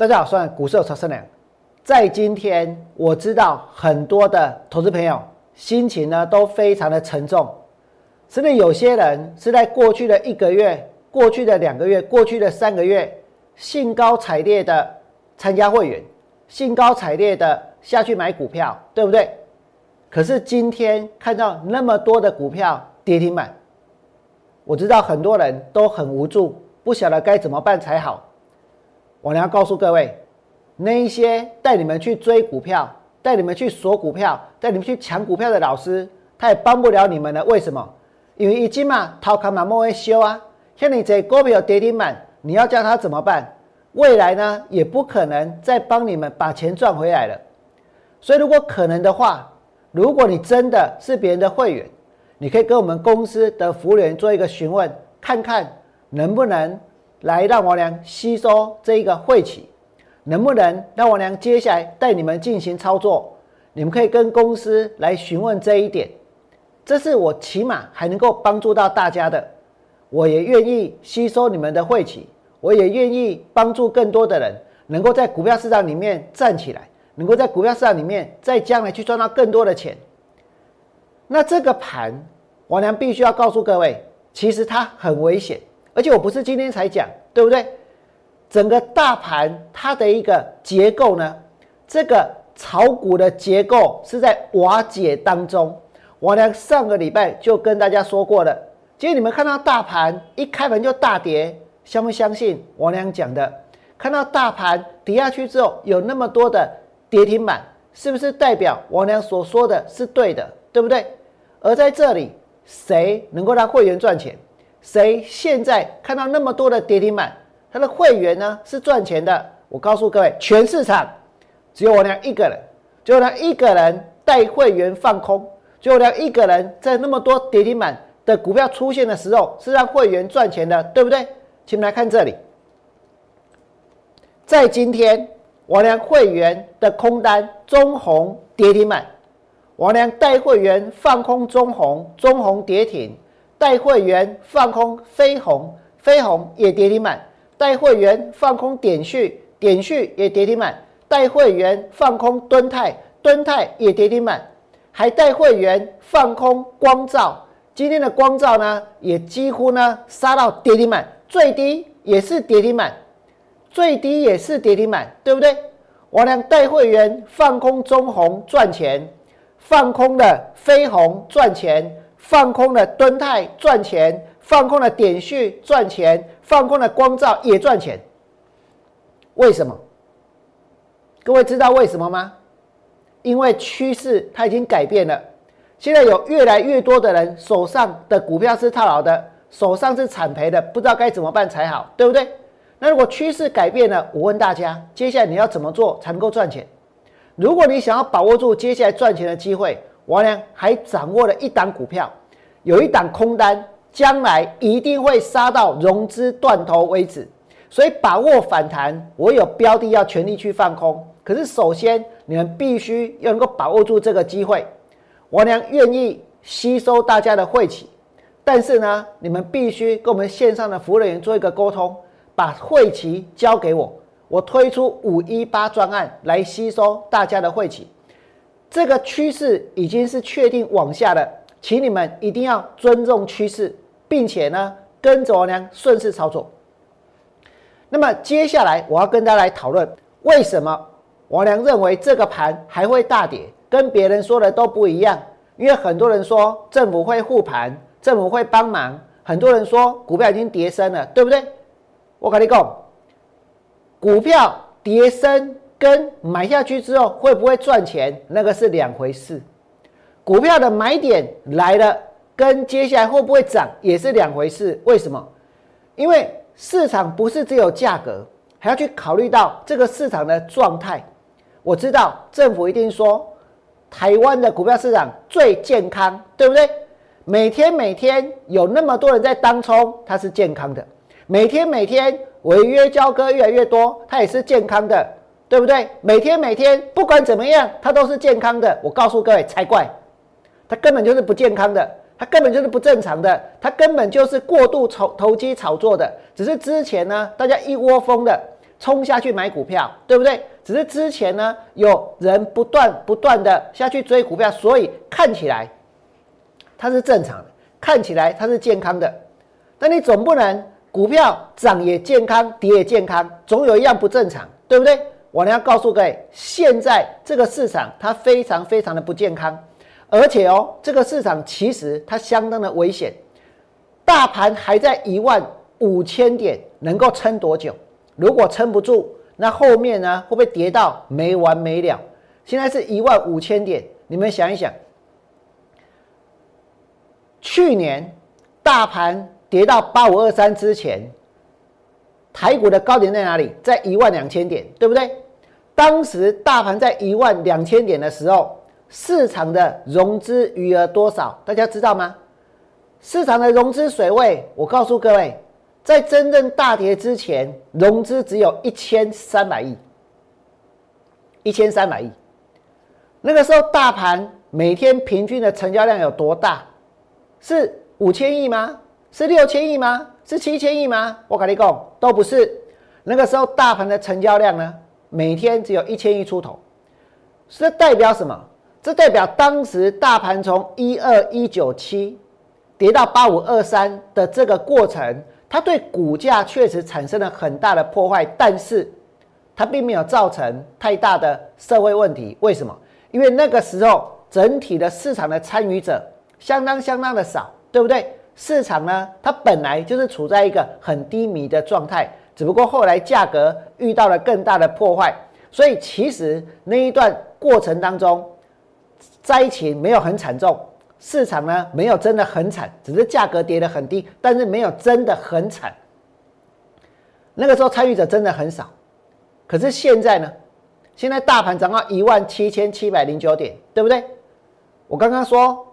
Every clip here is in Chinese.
大家好，我是股市曹生良。在今天，我知道很多的投资朋友心情呢都非常的沉重，甚至有些人是在过去的一个月、过去的两个月、过去的三个月，兴高采烈的参加会员，兴高采烈的下去买股票，对不对？可是今天看到那么多的股票跌停板，我知道很多人都很无助，不晓得该怎么办才好。我要告诉各位，那一些带你们去追股票、带你们去锁股票、带你们去抢股票的老师，他也帮不了你们了。为什么？因为已经嘛，掏卡嘛莫会修啊。像你这股票跌停板，你要叫他怎么办？未来呢，也不可能再帮你们把钱赚回来了。所以，如果可能的话，如果你真的是别人的会员，你可以跟我们公司的服务员做一个询问，看看能不能。来让王良吸收这一个晦气，能不能让王良接下来带你们进行操作？你们可以跟公司来询问这一点，这是我起码还能够帮助到大家的。我也愿意吸收你们的晦气，我也愿意帮助更多的人能够在股票市场里面站起来，能够在股票市场里面在将来去赚到更多的钱。那这个盘，王良必须要告诉各位，其实它很危险。而且我不是今天才讲，对不对？整个大盘它的一个结构呢，这个炒股的结构是在瓦解当中。我呢上个礼拜就跟大家说过了。今天你们看到大盘一开盘就大跌，相不相信我娘讲的？看到大盘跌下去之后有那么多的跌停板，是不是代表我娘所说的是对的？对不对？而在这里，谁能够让会员赚钱？谁现在看到那么多的跌停板，他的会员呢是赚钱的？我告诉各位，全市场只有我娘一个人，只有我娘一个人带会员放空，只有我娘一个人在那么多跌停板的股票出现的时候是让会员赚钱的，对不对？请来看这里，在今天我娘会员的空单中红跌停板，我娘带会员放空中红，中红跌停。带会员放空飞鸿，飞鸿也跌停板；带会员放空点序，点序也跌停板；带会员放空敦泰，敦泰也跌停板；还带会员放空光照，今天的光照呢，也几乎呢杀到跌停板，最低也是跌停板，最低也是跌停板，对不对？我俩带会员放空中红赚钱，放空的飞鸿赚钱。放空的吨泰赚钱，放空的点序赚钱，放空的光照也赚钱。为什么？各位知道为什么吗？因为趋势它已经改变了。现在有越来越多的人手上的股票是套牢的，手上是惨赔的，不知道该怎么办才好，对不对？那如果趋势改变了，我问大家，接下来你要怎么做才能够赚钱？如果你想要把握住接下来赚钱的机会，王良还掌握了一档股票。有一档空单，将来一定会杀到融资断头为止，所以把握反弹，我有标的要全力去放空。可是首先你们必须要能够把握住这个机会，我娘愿意吸收大家的晦气，但是呢，你们必须跟我们线上的服务人员做一个沟通，把晦气交给我，我推出五一八专案来吸收大家的晦气。这个趋势已经是确定往下的。请你们一定要尊重趋势，并且呢跟着我娘顺势操作。那么接下来我要跟大家来讨论，为什么我娘认为这个盘还会大跌，跟别人说的都不一样。因为很多人说政府会护盘，政府会帮忙，很多人说股票已经跌升了，对不对？我跟你讲，股票跌升跟买下去之后会不会赚钱，那个是两回事。股票的买点来了，跟接下来会不会涨也是两回事。为什么？因为市场不是只有价格，还要去考虑到这个市场的状态。我知道政府一定说台湾的股票市场最健康，对不对？每天每天有那么多人在当冲，它是健康的；每天每天违约交割越来越多，它也是健康的，对不对？每天每天不管怎么样，它都是健康的。我告诉各位，才怪。它根本就是不健康的，它根本就是不正常的，它根本就是过度炒投机炒作的。只是之前呢，大家一窝蜂的冲下去买股票，对不对？只是之前呢，有人不断不断的下去追股票，所以看起来它是正常的，看起来它是健康的。那你总不能股票涨也健康，跌也健康，总有一样不正常，对不对？我呢要告诉各位，现在这个市场它非常非常的不健康，而且哦，这个市场其实它相当的危险。大盘还在一万五千点，能够撑多久？如果撑不住，那后面呢会不会跌到没完没了？现在是一万五千点，你们想一想，去年大盘跌到八五二三之前。台股的高点在哪里？在一万两千点，对不对？当时大盘在一万两千点的时候，市场的融资余额多少？大家知道吗？市场的融资水位，我告诉各位，在真正大跌之前，融资只有一千三百亿，一千三百亿。那个时候大盘每天平均的成交量有多大？是五千亿吗？是六千亿吗？是七千亿吗？我跟你讲，都不是。那个时候大盘的成交量呢，每天只有一千亿出头。这代表什么？这代表当时大盘从一二一九七跌到八五二三的这个过程，它对股价确实产生了很大的破坏，但是它并没有造成太大的社会问题。为什么？因为那个时候整体的市场的参与者相当相当的少，对不对？市场呢，它本来就是处在一个很低迷的状态，只不过后来价格遇到了更大的破坏，所以其实那一段过程当中，灾情没有很惨重，市场呢没有真的很惨，只是价格跌得很低，但是没有真的很惨。那个时候参与者真的很少，可是现在呢，现在大盘涨到一万七千七百零九点，对不对？我刚刚说。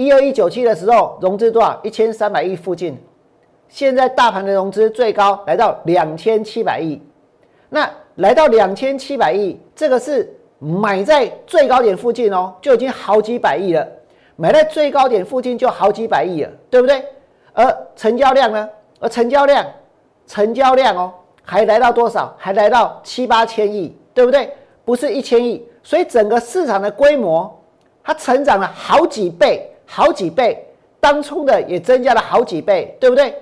一二一九七的时候，融资多少？一千三百亿附近。现在大盘的融资最高来到两千七百亿。那来到两千七百亿，这个是买在最高点附近哦，就已经好几百亿了。买在最高点附近就好几百亿了，对不对？而成交量呢？而成交量，成交量哦，还来到多少？还来到七八千亿，对不对？不是一千亿。所以整个市场的规模，它成长了好几倍。好几倍，当初的也增加了好几倍，对不对？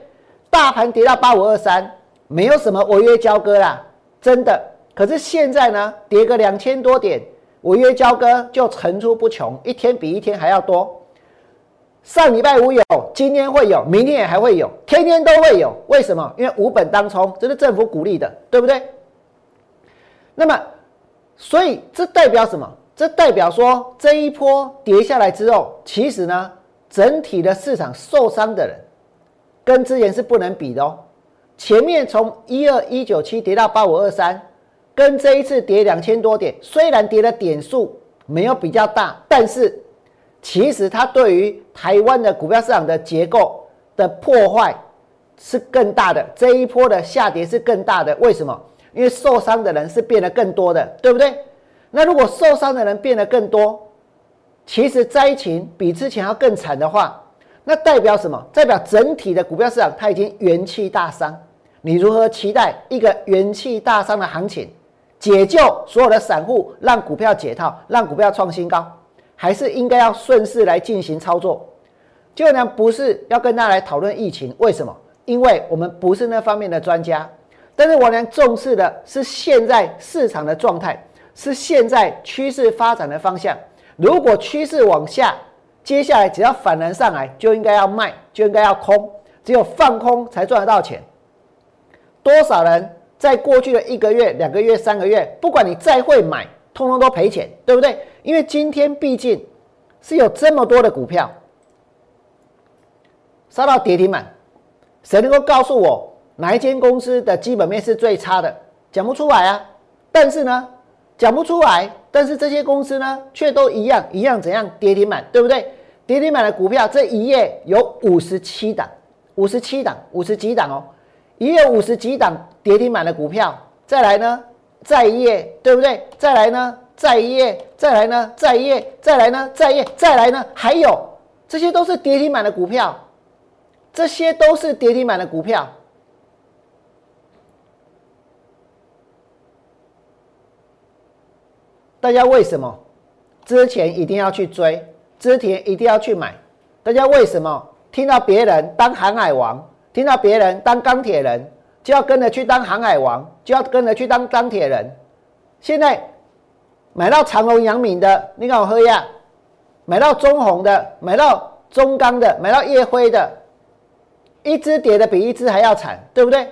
大盘跌到八五二三，没有什么违约交割啦，真的。可是现在呢，跌个两千多点，违约交割就层出不穷，一天比一天还要多。上礼拜五有，今天会有，明天也还会有，天天都会有。为什么？因为无本当冲，这是政府鼓励的，对不对？那么，所以这代表什么？这代表说，这一波跌下来之后，其实呢，整体的市场受伤的人，跟之前是不能比的哦。前面从一二一九七跌到八五二三，跟这一次跌两千多点，虽然跌的点数没有比较大，但是其实它对于台湾的股票市场的结构的破坏是更大的。这一波的下跌是更大的，为什么？因为受伤的人是变得更多的，对不对？那如果受伤的人变得更多，其实灾情比之前要更惨的话，那代表什么？代表整体的股票市场它已经元气大伤。你如何期待一个元气大伤的行情，解救所有的散户，让股票解套，让股票创新高？还是应该要顺势来进行操作？就呢，不是要跟大家来讨论疫情，为什么？因为我们不是那方面的专家。但是我俩重视的是现在市场的状态。是现在趋势发展的方向。如果趋势往下，接下来只要反弹上来，就应该要卖，就应该要空。只有放空才赚得到钱。多少人在过去的一个月、两个月、三个月，不管你再会买，通通都赔钱，对不对？因为今天毕竟是有这么多的股票杀到跌停板，谁能够告诉我哪一间公司的基本面是最差的？讲不出来啊。但是呢？讲不出来，但是这些公司呢，却都一样一样怎样跌停板，对不对？跌停板的股票这一页有五十七档，五十七档，五十几档哦，一页五十几档跌停板的股票再来呢再一页对不对？再来呢再一页再来呢再一页再来呢再一页再来呢还有这些都是跌停板的股票这些都是跌停板的股票。大家为什么？之前一定要去追之前一定要去买。大家为什么？听到别人当航海王听到别人当钢铁人就要跟着去当航海王，就要跟着去当钢铁人？现在买到长隆、阳明的，你看我喝呀；买到中红的，买到中钢的，买到夜辉的，一只跌的比一只还要惨，对不对？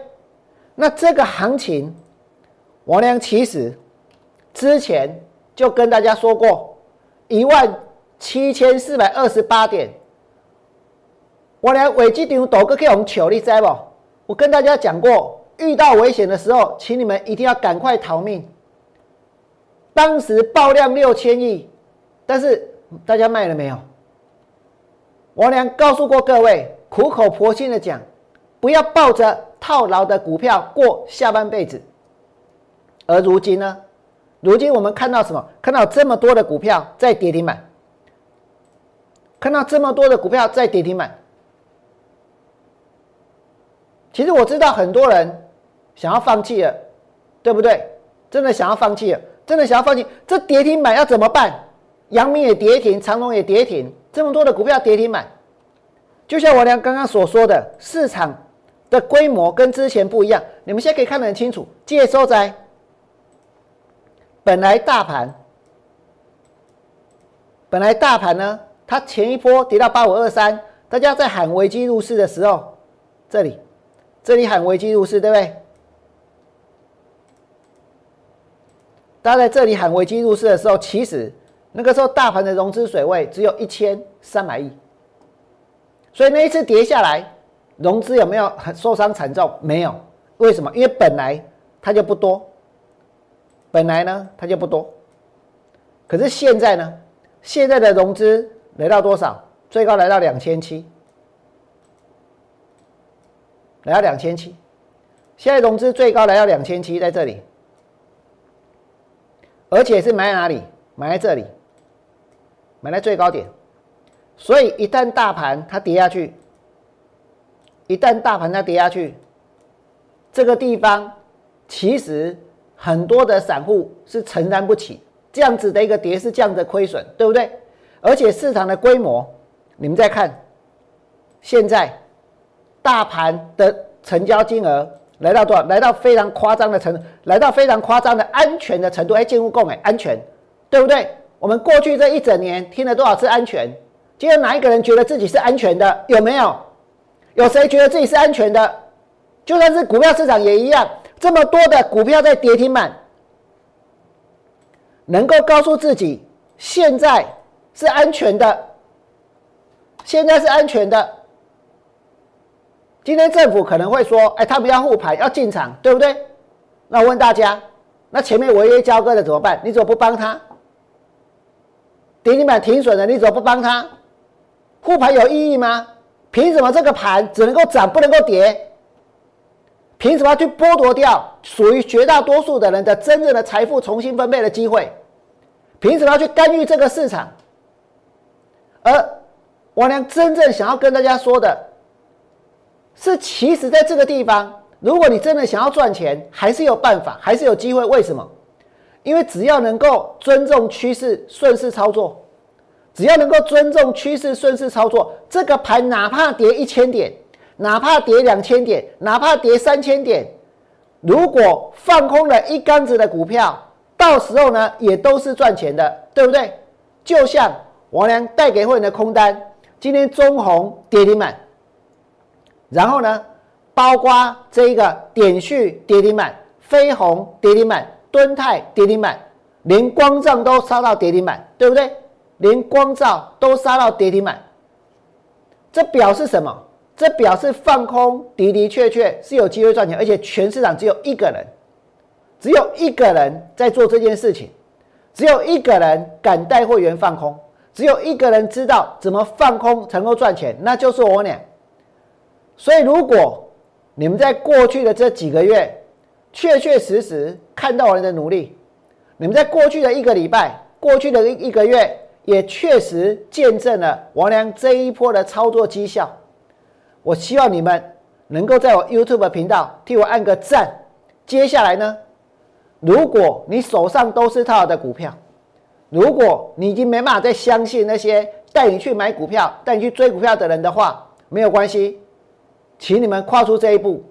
那这个行情，王良其实之前就跟大家说过，一万七千四百二十八点，王良尾基顶抖个给我们求，你知不？我跟大家讲过，遇到危险的时候，请你们一定要赶快逃命。当时爆量六千亿，但是大家卖了没有？王良告诉过各位，苦口婆心的讲，不要抱着。套牢的股票过下半辈子，而如今呢？如今我们看到什么？看到这么多的股票在跌停板，看到这么多的股票在跌停板。其实我知道很多人想要放弃了，对不对？真的想要放弃了，真的想要放弃。这跌停板要怎么办？阳明也跌停，长隆也跌停，这么多的股票跌停板，就像我俩刚刚所说的，市场。的规模跟之前不一样，你们现在可以看得很清楚。借收在本来大盘，本来大盘呢，它前一波跌到八五二三，大家在喊危机入市的时候，这里，这里喊危机入市，对不对？大家在这里喊危机入市的时候，其实那个时候大盘的融资水位只有一千三百亿，所以那一次跌下来。融资有没有很受伤惨重？没有，为什么？因为本来它就不多，本来呢它就不多。可是现在呢，现在的融资来到多少？最高来到两千七，来到两千七。现在融资最高来到两千七，在这里，而且是买在哪里？买在这里，买在最高点。所以一旦大盘它跌下去，一旦大盘它跌下去，这个地方其实很多的散户是承担不起这样子的一个跌是这样的亏损，对不对？而且市场的规模，你们再看，现在大盘的成交金额来到多少？来到非常夸张的程度，来到非常夸张的安全的程度。哎，进入共哎，安全，对不对？我们过去这一整年听了多少次安全？今天哪一个人觉得自己是安全的？有没有？有谁觉得自己是安全的？就算是股票市场也一样，这么多的股票在跌停板，能够告诉自己现在是安全的，现在是安全的。今天政府可能会说：“哎，他们要护盘，要进场，对不对？”那我问大家，那前面违约交割的怎么办？你怎么不帮他？跌停板停损的，你怎么不帮他？护盘有意义吗？凭什么这个盘只能够涨不能够跌？凭什么要去剥夺掉属于绝大多数的人的真正的财富重新分配的机会？凭什么要去干预这个市场？而王良真正想要跟大家说的是，其实在这个地方，如果你真的想要赚钱，还是有办法，还是有机会。为什么？因为只要能够尊重趋势，顺势操作。只要能够尊重趋势，顺势操作，这个盘哪怕跌一千点，哪怕跌两千点，哪怕跌三千点，如果放空了一竿子的股票，到时候呢也都是赚钱的，对不对？就像王良带给会员的空单，今天中红跌停板，然后呢，包括这一个点序跌停板，飞鸿跌停板，敦泰跌停板，连光照都杀到跌停板，对不对？连光照都杀到跌停板，这表示什么？这表示放空的的确确是有机会赚钱，而且全市场只有一个人，只有一个人在做这件事情，只有一个人敢带会员放空，只有一个人知道怎么放空才能够赚钱，那就是我俩。所以，如果你们在过去的这几个月确确实实看到我的努力，你们在过去的一个礼拜、过去的一一个月。也确实见证了王良这一波的操作绩效。我希望你们能够在我 YouTube 频道替我按个赞。接下来呢，如果你手上都是套的股票，如果你已经没办法再相信那些带你去买股票、带你去追股票的人的话，没有关系，请你们跨出这一步，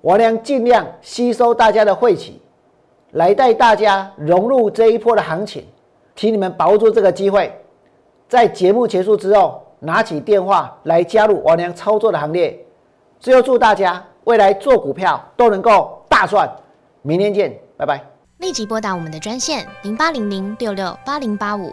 我俩尽量吸收大家的晦气，来带大家融入这一波的行情，请你们把握住这个机会，在节目结束之后，拿起电话来加入王良操作的行列。最后祝大家未来做股票都能够大赚，明天见，拜拜。立即拨打我们的专线零八零零六六八零八五